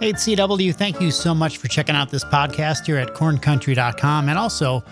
8CW, thank you so much for checking out this podcast here at corncountry.com and also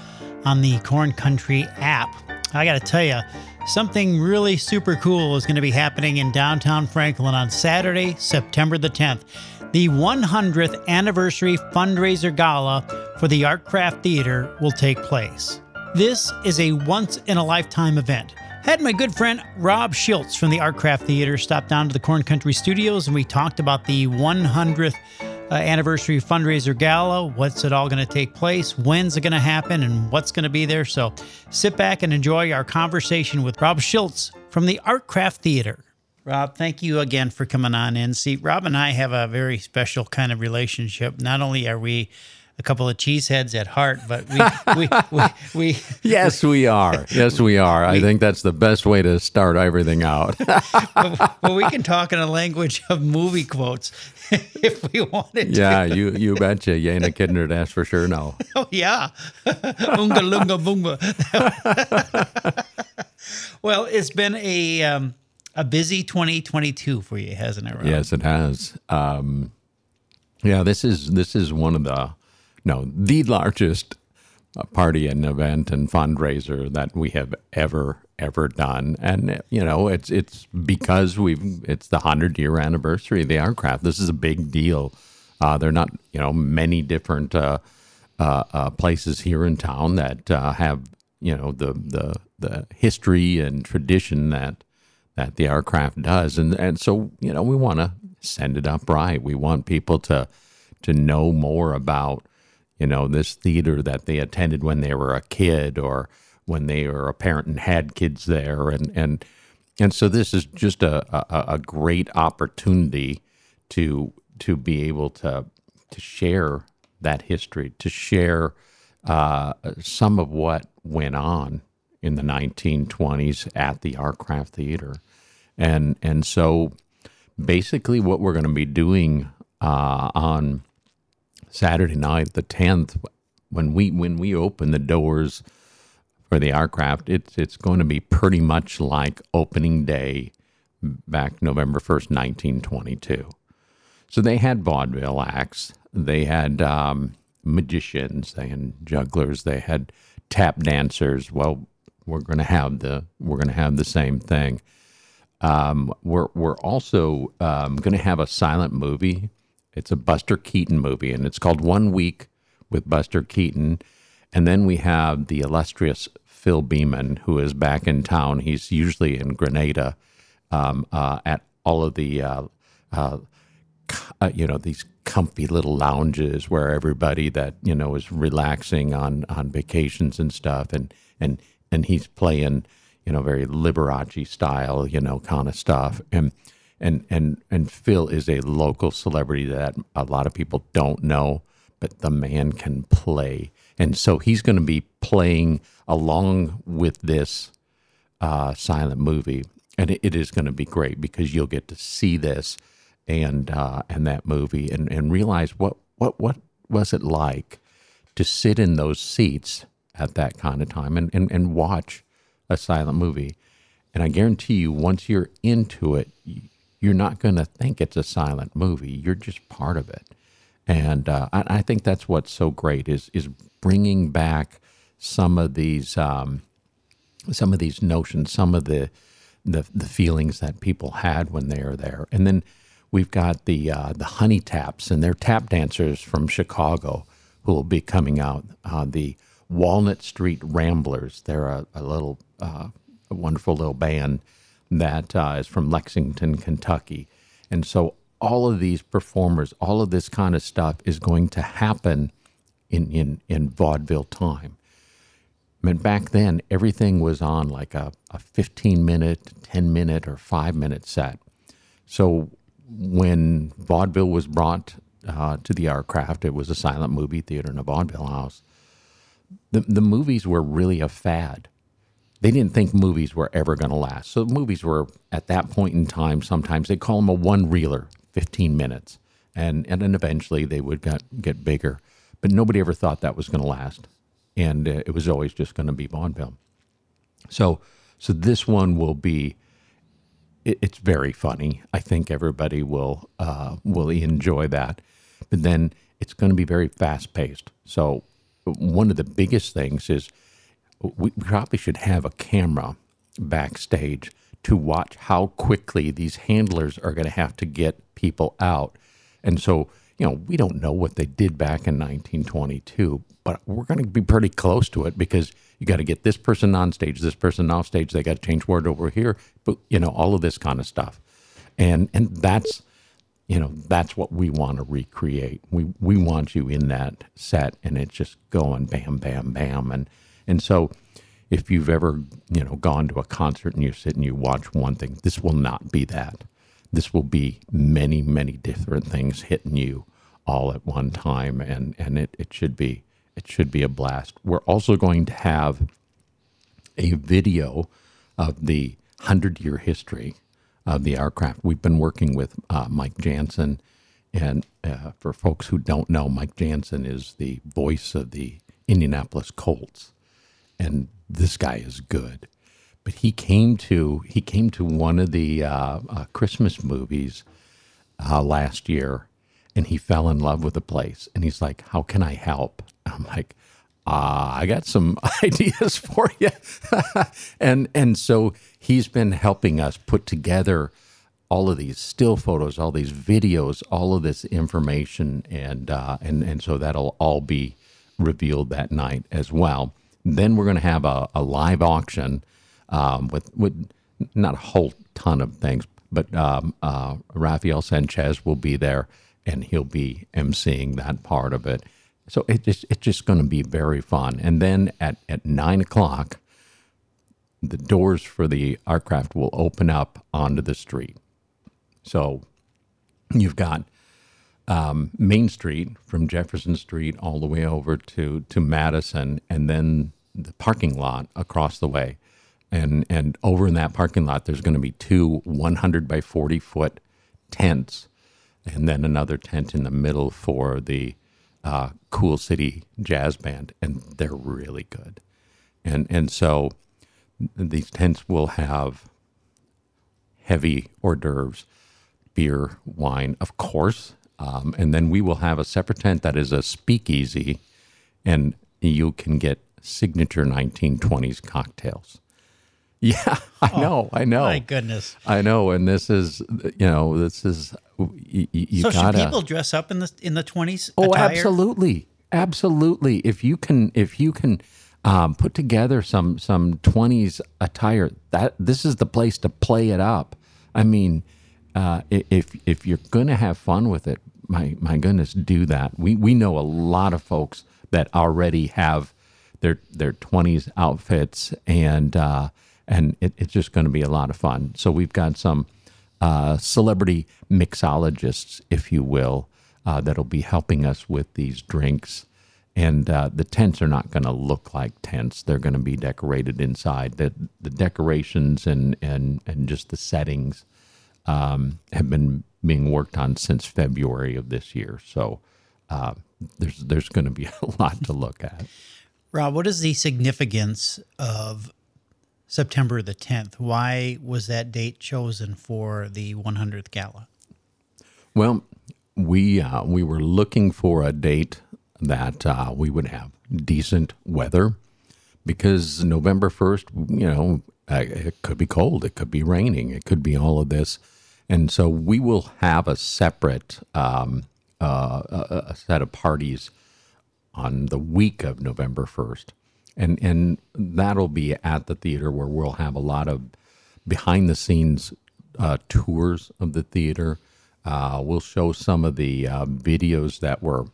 on the Corn Country app. I got to tell you, something really super cool is going to be happening in downtown Franklin on Saturday, September the 10th. The 100th anniversary fundraiser gala for the Artcraft Theater will take place. This is a once in a lifetime event. Had my good friend Rob Shilts from the Artcraft Theater stop down to the Corn Country Studios and we talked about the 100th uh, anniversary fundraiser gala. What's it all going to take place? When's it going to happen? And what's going to be there? So sit back and enjoy our conversation with Rob Shilts from the Artcraft Theater. Rob, thank you again for coming on in. See, Rob and I have a very special kind of relationship. Not only are we a couple of cheeseheads at heart, but we, we, we, we, yes, we are. Yes, we are. I think that's the best way to start everything out. well, we can talk in a language of movie quotes if we wanted yeah, to. Yeah, you you betcha. Jana Kidner, that's for sure no. Oh, yeah. Unga lunga boomba. well, it's been a um, a busy 2022 for you, hasn't it, Rob? Yes, it has. Um, yeah, this is this is one of the no, the largest uh, party and event and fundraiser that we have ever ever done. And you know it's it's because we've it's the 100 year anniversary of the Artcraft. This is a big deal. Uh, there are not you know many different uh, uh, uh places here in town that uh, have you know the the the history and tradition that that the Artcraft does. And and so you know we want to send it up right we want people to to know more about you know, this theater that they attended when they were a kid or when they were a parent and had kids there. And, and, and so this is just a, a, a great opportunity to, to be able to, to share that history, to share uh, some of what went on in the 1920s at the Artcraft Theater. And, and so basically what we're going to be doing uh, on Saturday night, the tenth, when we when we open the doors for the Artcraft, it's it's going to be pretty much like opening day back November first, nineteen twenty two. So they had vaudeville acts, they had um, magicians, they had jugglers, they had tap dancers. Well, we're going to have the we're going to have the same thing. Um, we're we're also um, going to have a silent movie it's a Buster Keaton movie, and it's called One Week with Buster Keaton. And then we have the illustrious Phil Beeman, who is back in town. He's usually in Grenada um, uh, at all of the, uh, uh, uh, you know, these comfy little lounges where everybody that you know is relaxing on on vacations and stuff, and and and he's playing, you know, very Liberace style, you know, kind of stuff, and and and and Phil is a local celebrity that a lot of people don't know, but the man can play, and so he's going to be playing along with this uh, silent movie, and it, it is going to be great because you'll get to see this and uh, and that movie and and realize what what what was it like to sit in those seats at that kind of time and and, and watch a silent movie. And I guarantee you, once you're into it, you're not going to think it's a silent movie. You're just part of it. And uh, I, I, think that's what's so great is is bringing back some of these um, some of these notions, some of the, the the feelings that people had when they were there. And then we've got the uh, the Honey Taps, and they're tap dancers from Chicago who will be coming out. Uh, the Walnut Street Ramblers. They're a, a little uh, a wonderful little band that uh, is from Lexington, Kentucky. And so all of these performers, all of this kind of stuff is going to happen in, in, in vaudeville time. I mean, back then, everything was on like a, a 15 minute, 10 minute, or five minute set. So when vaudeville was brought uh, to the Artcraft, it was a silent movie theater in a vaudeville house. The, the movies were really a fad they didn't think movies were ever going to last. So movies were at that point in time. Sometimes they call them a one reeler, fifteen minutes, and and then eventually they would get get bigger. But nobody ever thought that was going to last, and uh, it was always just going to be vaudeville. So so this one will be. It, it's very funny. I think everybody will uh, will enjoy that. but then it's going to be very fast paced. So one of the biggest things is we probably should have a camera backstage to watch how quickly these handlers are going to have to get people out. And so, you know, we don't know what they did back in 1922, but we're going to be pretty close to it because you got to get this person on stage, this person off stage. They got to change word over here, but you know, all of this kind of stuff. And and that's you know that's what we want to recreate. We we want you in that set, and it's just going bam, bam, bam, and and so if you've ever you know gone to a concert and you sit and you watch one thing, this will not be that. This will be many many different things hitting you all at one time, and and it it should be it should be a blast. We're also going to have a video of the hundred year history of the Artcraft. We've been working with uh, Mike Jansen, and uh, for folks who don't know, Mike Jansen is the voice of the Indianapolis Colts, and this guy is good. But he came to he came to one of the uh, uh Christmas movies uh, last year, and he fell in love with the place. And he's like, "How can I help?" I'm like, uh, I got some ideas for you. and and so he's been helping us put together all of these still photos, all these videos, all of this information, and uh, and and so that'll all be revealed that night as well. Then we're going to have a, a live auction um, with with not a whole ton of things, but um, uh, Rafael Sanchez will be there, and he'll be emceeing that part of it. So it just, it's just going to be very fun. And then at, at nine o'clock, the doors for the Artcraft will open up onto the street. So you've got um, Main Street from Jefferson Street all the way over to, to Madison, and then the parking lot across the way. And, and over in that parking lot, there's going to be two 100 by 40 foot tents, and then another tent in the middle for the uh, Cool City Jazz Band, and they're really good. And and so these tents will have heavy hors d'oeuvres, beer, wine, of course, um, and then we will have a separate tent that is a speakeasy, and you can get signature 1920s cocktails. Yeah, I oh, know, I know. My goodness, I know. And this is, you know, this is. You, you so gotta, should people dress up in the in the twenties? Oh, attire? absolutely, absolutely. If you can, if you can. Um, put together some some 20s attire that this is the place to play it up i mean uh, if if you're going to have fun with it my my goodness do that we we know a lot of folks that already have their their 20s outfits and uh, and it, it's just going to be a lot of fun. So we've got some uh, celebrity mixologists, if you will, uh, that'll be helping us with these drinks. And uh, the tents are not going to look like tents; they're going to be decorated inside. The the decorations and and and just the settings um, have been being worked on since February of this year. So uh, there's there's going to be a lot to look at. Rob, what is the significance of September the 10th. Why was that date chosen for the 100th gala? Well, we uh, we were looking for a date that uh, we would have decent weather because November 1st, you know, uh, it could be cold, it could be raining, it could be all of this. And so we will have a separate um, uh, a, set of parties on the week of November 1st and and that'll be at the theater where we'll have a lot of behind the scenes uh, tours of the theater. Uh, we'll show some of the uh, videos that were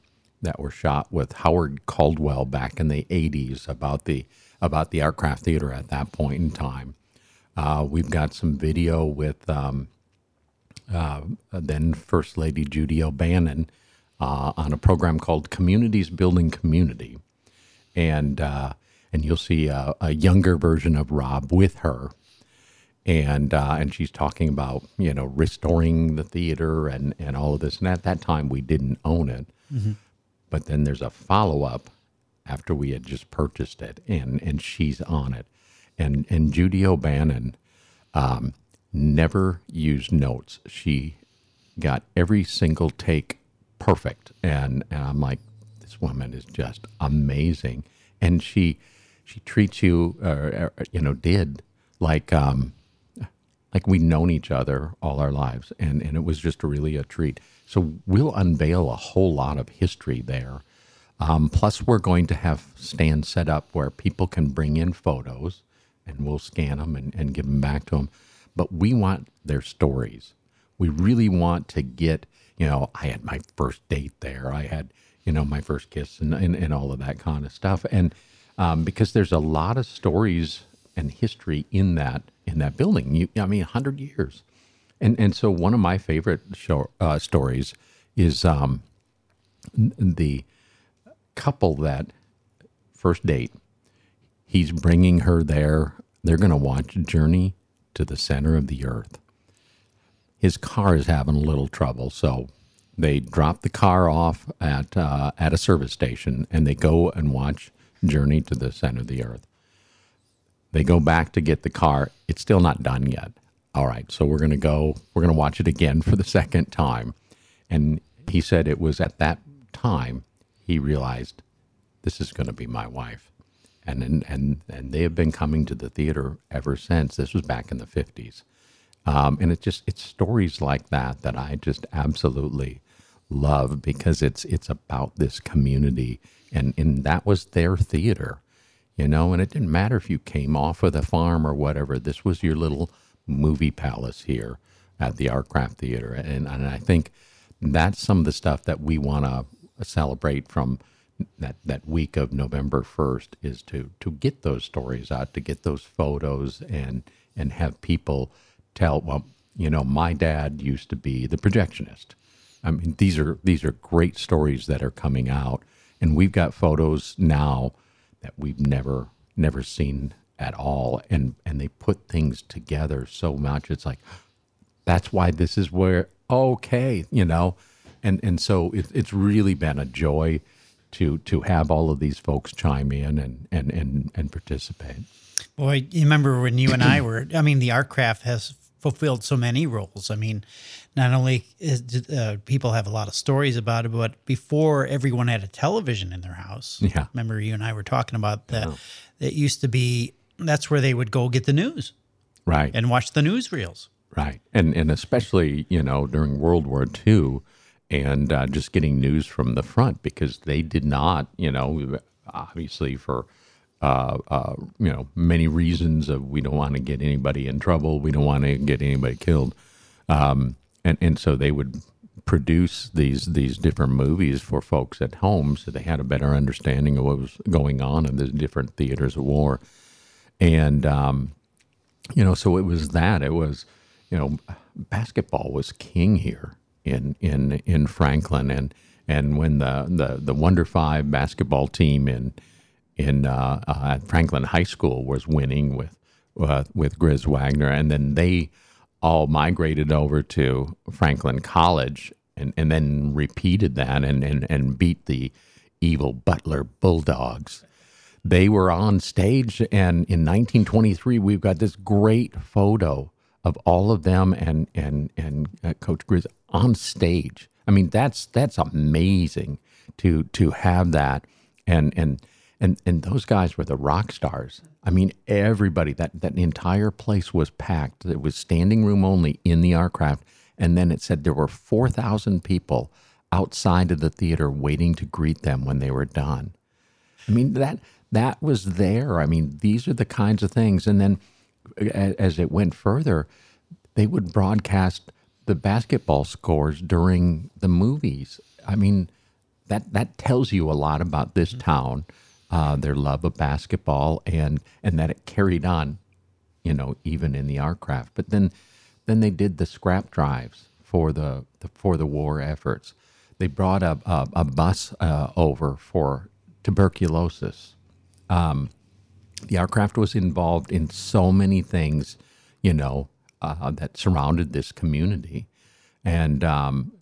that were shot with Howard Caldwell back in the '80s about the about the Artcraft theater at that point in time. Uh, we've got some video with um, uh, then First Lady Judy O'Bannon uh, on a program called Communities Building Community, and and you'll see a, a younger version of Rob with her, and uh, and she's talking about you know restoring the theater and and all of this. And at that time, we didn't own it, mm-hmm. but then there's a follow up after we had just purchased it, and and she's on it, and and Judy O'Bannon um, never used notes. She got every single take perfect. And, and I'm like, this woman is just amazing. And she, she treats you, uh, you know, did like, um, like we'd known each other all our lives. And, and it was just really a treat. So we'll unveil a whole lot of history there. Um, plus, we're going to have stands set up where people can bring in photos and we'll scan them and, and give them back to them. But we want their stories. We really want to get, you know, I had my first date there. I had, you know, my first kiss and, and, and all of that kind of stuff. And um, because there's a lot of stories and history in that in that building. You, I mean, hundred years. And and so one of my favorite show, uh, stories is um, the couple that first date. He's bringing her there. They're going to watch Journey to the Center of the Earth. His car is having a little trouble, so they drop the car off at uh, at a service station and they go and watch Journey to the Center of the Earth. They go back to get the car. It's still not done yet. All right, so we're going to go, we're going to watch it again for the second time. And he said it was at that time he realized this is going to be my wife. And, and, and, they have been coming to the theater ever since. This was back in the 50s. Um, and it's just, it's stories like that that I just absolutely love because it's, it's about this community. And, and that was their theater, you know, and it didn't matter if you came off of the farm or whatever. This was your little movie palace here at the Artcraft Theater. And, and I think that's some of the stuff that we want to celebrate from that, that week of November 1st is to, to get those stories out, to get those photos and, and have people tell, well, you know, my dad used to be the projectionist. I mean, these are, these are great stories that are coming out. And we've got photos now that we've never, never seen at all and and they put things together so much it's like that's why this is where okay you know and and so it, it's really been a joy to to have all of these folks chime in and and and, and participate boy you remember when you and i were i mean the artcraft has fulfilled so many roles i mean not only is, uh, people have a lot of stories about it but before everyone had a television in their house yeah remember you and i were talking about that yeah. it used to be that's where they would go get the news. Right. And watch the newsreels. Right. And and especially, you know, during World War II and uh, just getting news from the front because they did not, you know, obviously for uh, uh, you know many reasons of we don't want to get anybody in trouble, we don't want to get anybody killed, um, and and so they would produce these these different movies for folks at home so they had a better understanding of what was going on in the different theaters of war. And um, you know, so it was that. It was, you know, basketball was king here in in in Franklin, and and when the the the Wonder Five basketball team in in uh, uh, at Franklin High School was winning with uh, with Grizz Wagner, and then they all migrated over to Franklin College, and and then repeated that, and and and beat the evil Butler Bulldogs. They were on stage, and in 1923, we've got this great photo of all of them and and and uh, Coach Grizz on stage. I mean, that's that's amazing to to have that, and and and and those guys were the rock stars. I mean, everybody that that entire place was packed. It was standing room only in the Artcraft, and then it said there were four thousand people outside of the theater waiting to greet them when they were done. I mean that that was there. I mean, these are the kinds of things. And then as it went further, they would broadcast the basketball scores during the movies. I mean, that that tells you a lot about this mm-hmm. town, uh, their love of basketball, and and that it carried on, you know, even in the Artcraft. But then, then they did the scrap drives for the, the for the war efforts. They brought a a, a bus uh, over for tuberculosis um, the Artcraft was involved in so many things, you know, uh, that surrounded this community, and um,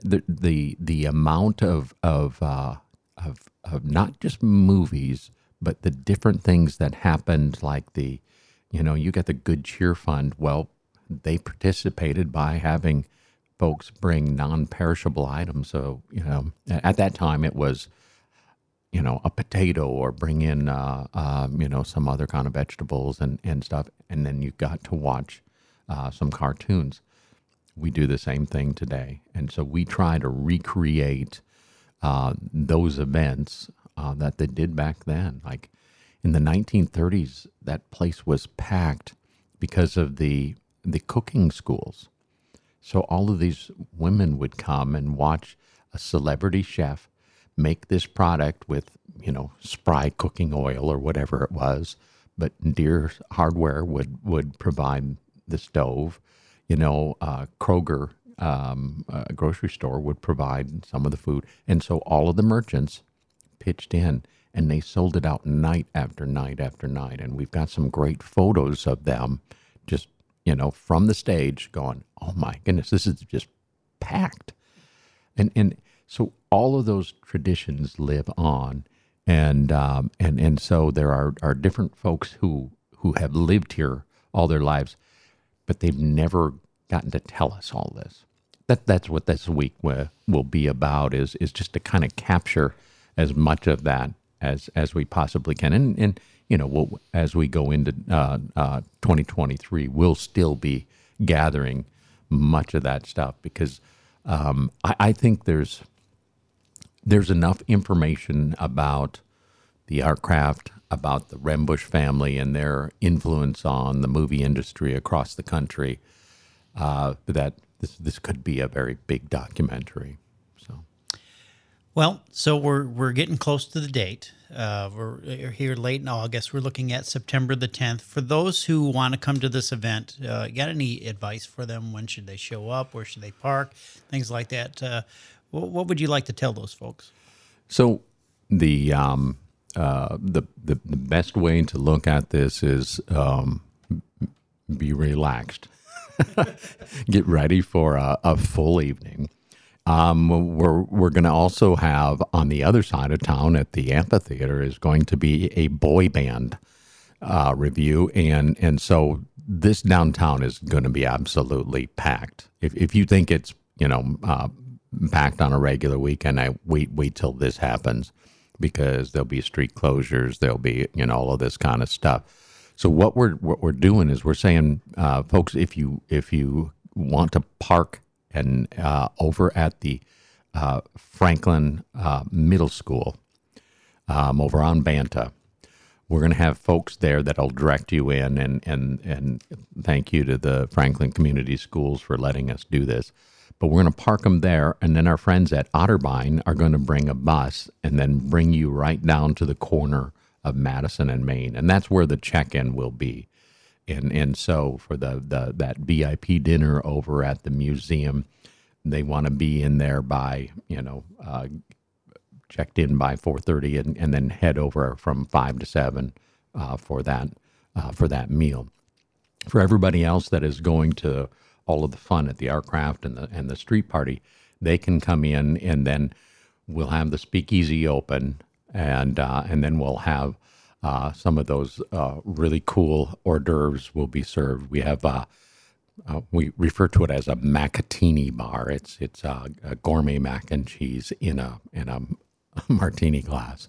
the the the amount of of, uh, of of not just movies, but the different things that happened, like the, you know, you get the Good Cheer Fund. Well, they participated by having folks bring non-perishable items. So you know, at that time it was, you know, a potato or bring in, uh, um, you know, some other kind of vegetables and and stuff, and then you got to watch uh, some cartoons. We do the same thing today, and so we try to recreate uh, those events uh, that they did back then. Like in the 1930s, that place was packed because of the the cooking schools. So all of these women would come and watch a celebrity chef make this product with, you know, spry cooking oil or whatever it was. But Deere Hardware would would provide the stove. You know, uh, Kroger um, grocery store would provide some of the food, and so all of the merchants pitched in and they sold it out night after night after night. And we've got some great photos of them just, you know, from the stage going, oh my goodness, this is just packed. And, and so all of those traditions live on. And, um, and, and so there are, are different folks who, who have lived here all their lives, but they've never gotten to tell us all this. That, that's what this week will, will be about is, is just to kind of capture as much of that as as we possibly can. And and you know, we'll, as we go into uh, uh, 2023, we'll still be gathering much of that stuff because um, I, I think there's there's enough information about the Artcraft, about the Rembusch family and their influence on the movie industry across the country, uh, that this this could be a very big documentary. So, Well, so we're we're getting close to the date. Uh, we're here late in August. We're looking at September the 10th. For those who want to come to this event, uh, got any advice for them? When should they show up? Where should they park? Things like that. Uh, what, would you like to tell those folks? So the um, uh, the, the the best way to look at this is um, be relaxed. Get ready for a, a full evening. Um, we're we're going to also have on the other side of town at the amphitheater is going to be a boy band uh, review, and and so this downtown is going to be absolutely packed. If if you think it's you know uh, packed on a regular weekend, I wait wait till this happens because there'll be street closures, there'll be you know all of this kind of stuff. So what we're what we're doing is we're saying, uh, folks, if you if you want to park and uh, over at the uh, Franklin uh, Middle School um, over on Banta. We're going to have folks there that'll direct you in, and, and, and thank you to the Franklin Community Schools for letting us do this. But we're going to park them there, and then our friends at Otterbein are going to bring a bus and then bring you right down to the corner of Madison and Main, and that's where the check-in will be and and so for the, the that VIP dinner over at the museum, they want to be in there by you know uh, checked in by four thirty and, and then head over from five to seven uh, for that uh, for that meal. For everybody else that is going to all of the fun at the Artcraft and the and the street party, they can come in and then we'll have the speakeasy open and uh, and then we'll have uh, some of those uh, really cool hors d'oeuvres will be served. We have uh, uh we refer to it as a macatini bar. It's it's a, a gourmet mac and cheese in a in a martini glass.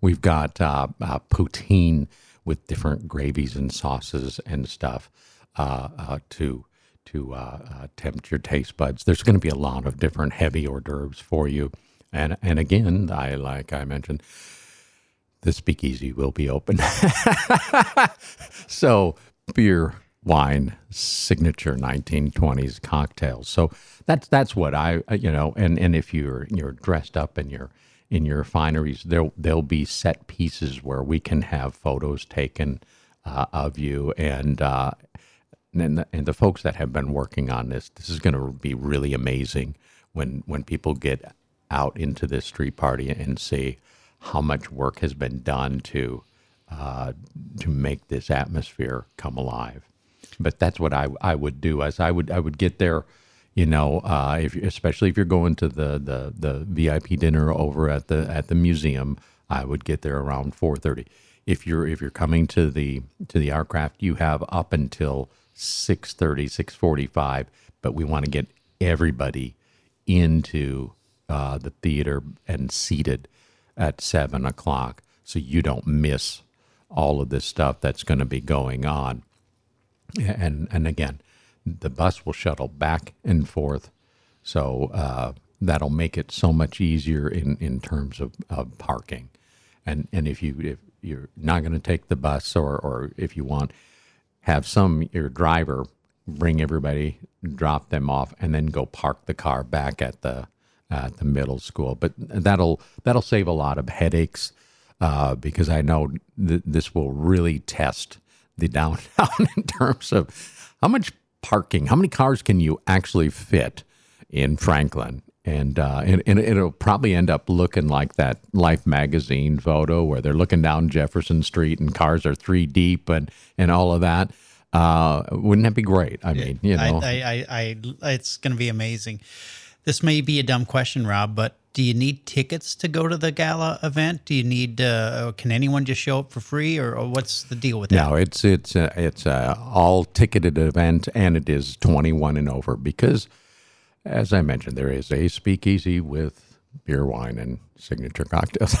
We've got uh, uh, poutine with different gravies and sauces and stuff uh, uh, to to uh, tempt your taste buds. There's going to be a lot of different heavy hors d'oeuvres for you. And and again, I like I mentioned, the speakeasy will be open. so, beer, wine, signature 1920s cocktails. So that's that's what I you know, and and if you're you're dressed up in your in your fineries, there there'll be set pieces where we can have photos taken uh, of you and. Uh, and the, and the folks that have been working on this, this is going to be really amazing when when people get out into this street party and see how much work has been done to uh, to make this atmosphere come alive. But that's what I I would do. As I would I would get there, you know, uh, if especially if you're going to the, the the VIP dinner over at the at the museum, I would get there around four thirty. If you're if you're coming to the to the Artcraft, you have up until 6.30, 6.45, but we want to get everybody into uh, the theater and seated at seven o'clock, so you don't miss all of this stuff that's going to be going on. And and again, the bus will shuttle back and forth, so uh, that'll make it so much easier in, in terms of, of parking. And and if you if you're not going to take the bus or or if you want have some your driver bring everybody, drop them off, and then go park the car back at the at the middle school. But that'll that'll save a lot of headaches uh, because I know th- this will really test the downtown in terms of how much parking, how many cars can you actually fit in Franklin. And, uh, and, and it'll probably end up looking like that Life magazine photo where they're looking down Jefferson Street and cars are three deep and, and all of that. Uh, wouldn't that be great? I mean, you know, I, I, I, I it's going to be amazing. This may be a dumb question, Rob, but do you need tickets to go to the gala event? Do you need? Uh, can anyone just show up for free, or, or what's the deal with that? No, it's it's a, it's a all ticketed event, and it is twenty one and over because, as I mentioned, there is a speakeasy with beer, wine, and signature cocktails.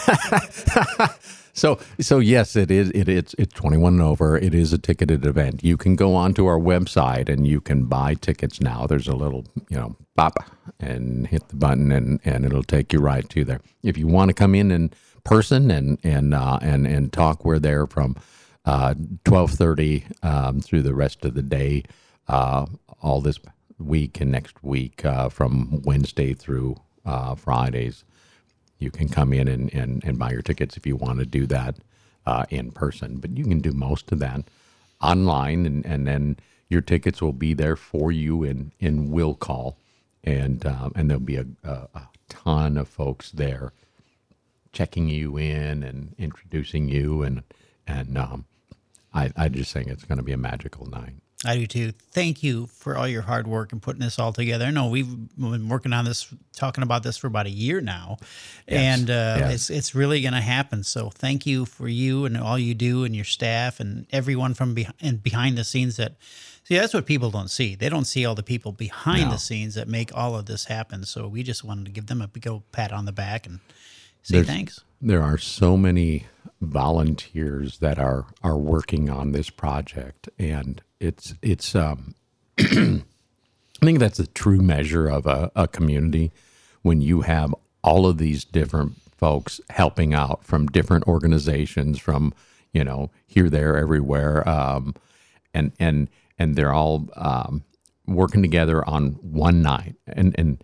so so yes, it is it, it's it's twenty one and over. It is a ticketed event. You can go onto our website and you can buy tickets now. There's a little you know pop and hit the button and and it'll take you right to there. If you want to come in in person and and uh, and and talk, we're there from uh, twelve thirty um, through the rest of the day. Uh, all this week and next week uh, from Wednesday through uh, Fridays you can come in and, and, and buy your tickets if you want to do that uh, in person. But you can do most of that online, and, and then your tickets will be there for you in, in will call. And, um, and there'll be a, a, a ton of folks there checking you in and introducing you. And, and um, I, I just think it's going to be a magical night. I do too. Thank you for all your hard work and putting this all together. I know we've been working on this, talking about this for about a year now, yes. and uh, yes. it's it's really going to happen. So thank you for you and all you do and your staff and everyone from behind behind the scenes. That see, that's what people don't see. They don't see all the people behind no. the scenes that make all of this happen. So we just wanted to give them a big old pat on the back and say There's, thanks. There are so many volunteers that are are working on this project and it's it's um, I think that's a true measure of a, a community when you have all of these different folks helping out from different organizations from you know here there everywhere um, and and and they're all um, working together on one night. And and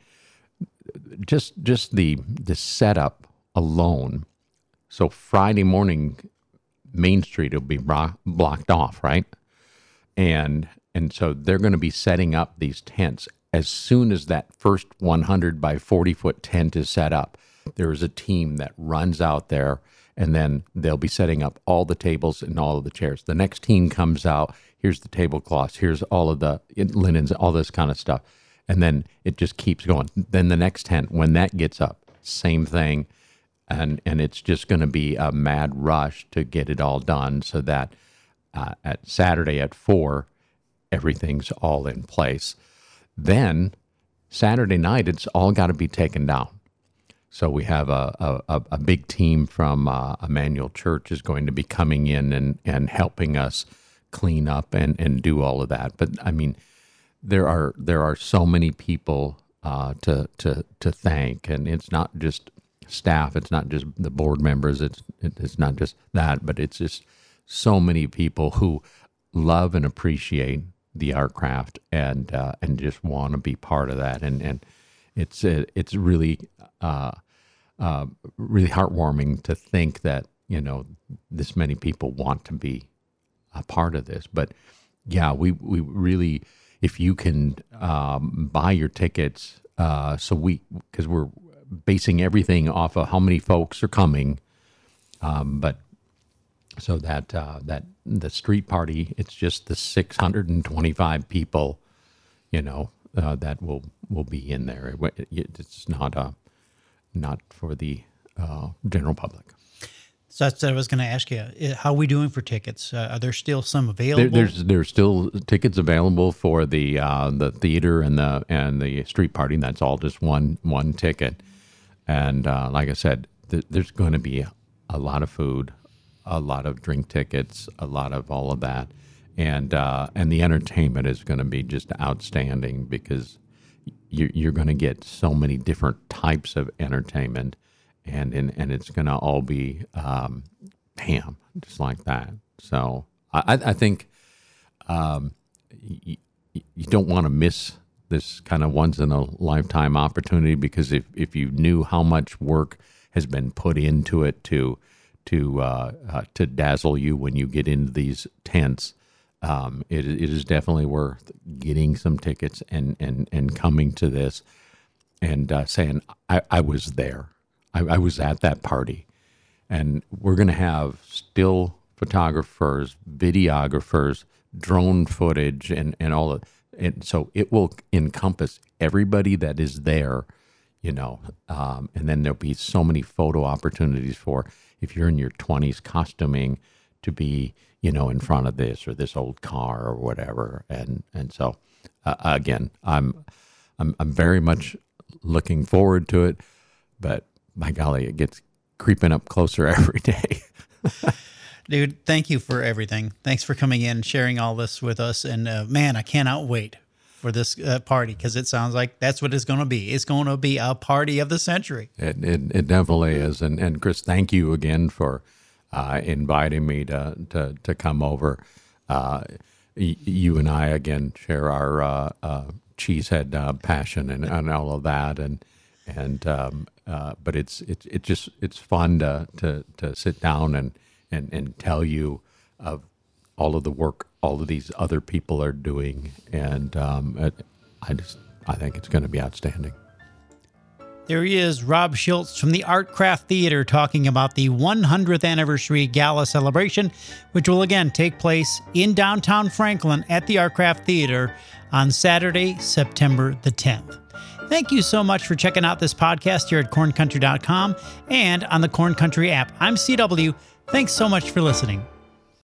just just the the setup alone so friday morning main street will be blocked off right? And and so they're going to be setting up these tents. As soon as that first 100 by 40 foot tent is set up there is a team that runs out there and then they'll be setting up all the tables and all of the chairs the next team comes out here's the tablecloths here's all of the linens all this kind of stuff and then it just keeps going then the next tent when that gets up same thing and and it's just going to be a mad rush to get it all done so that uh, at Saturday at four, everything's all in place. Then Saturday night, it's all got to be taken down. So we have a, a, a big team from uh, Emmanuel Church is going to be coming in and, and helping us clean up and, and do all of that. But I mean, there are there are so many people uh, to to to thank, and it's not just staff, it's not just the board members, it's it's not just that, but it's just so many people who love and appreciate the Artcraft and uh, and just want to be part of that and and it's uh, it's really uh, uh, really heartwarming to think that you know this many people want to be a part of this. But yeah we we really if you can um, buy your tickets uh, so we because we're basing everything off of how many folks are coming um, but so that uh, that the street party it's just the 625 people you know uh, that will will be in there it's not uh not for the uh, general public So that's what I was going to ask you. How are we doing for tickets? Uh, are there still some There, available? there's there's still tickets available for the uh, the theater and the and the street party. That's all just one one ticket. And uh, like I said, th- there's going to be a lot of food, a lot of drink tickets, a lot of all of that, and uh, and the entertainment is going to be just outstanding because you're, you're going to get so many different types of entertainment, and and, and it's going to all be um, ham, just like that. So I, I I think um, you, you don't want to miss this kind of once in a lifetime opportunity because if, if you knew how much work has been put into it to to uh, uh, to dazzle you when you get into these tents, um, it, it is definitely worth getting some tickets and and and coming to this and uh, saying I, I was there, I, I was at that party, and we're going to have still photographers, videographers, drone footage, and and all of and so it will encompass everybody that is there, you know, um, and then there'll be so many photo opportunities for if you're in your 20s costuming to be, you know, in front of this or this old car or whatever, and and so uh, again, I'm I'm I'm very much looking forward to it, but my golly, it gets creeping up closer every day. Dude, thank you for everything. Thanks for coming in, sharing all this with us. And uh, man, I cannot wait for this uh, party because it sounds like that's what it's going to be. It's going to be a party of the century. It, it, it definitely is. And, and Chris, thank you again for uh, inviting me to, to, to come over. Uh, y- you and I, again, share our uh, uh, cheesehead uh, passion and, and all of that. And, and, um, uh, but it's, it's, it's just, it's fun to, to, to sit down and, and, and tell you of all of the work all of these other people are doing. And um, it, I just, I think it's going to be outstanding. There he is, Rob Schultz from the Artcraft Theater, talking about the 100th anniversary gala celebration, which will again take place in downtown Franklin at the Artcraft Theater on Saturday, September the 10th. Thank you so much for checking out this podcast here at corncountry.com and on the Corn Country app. I'm CW. Thanks so much for listening.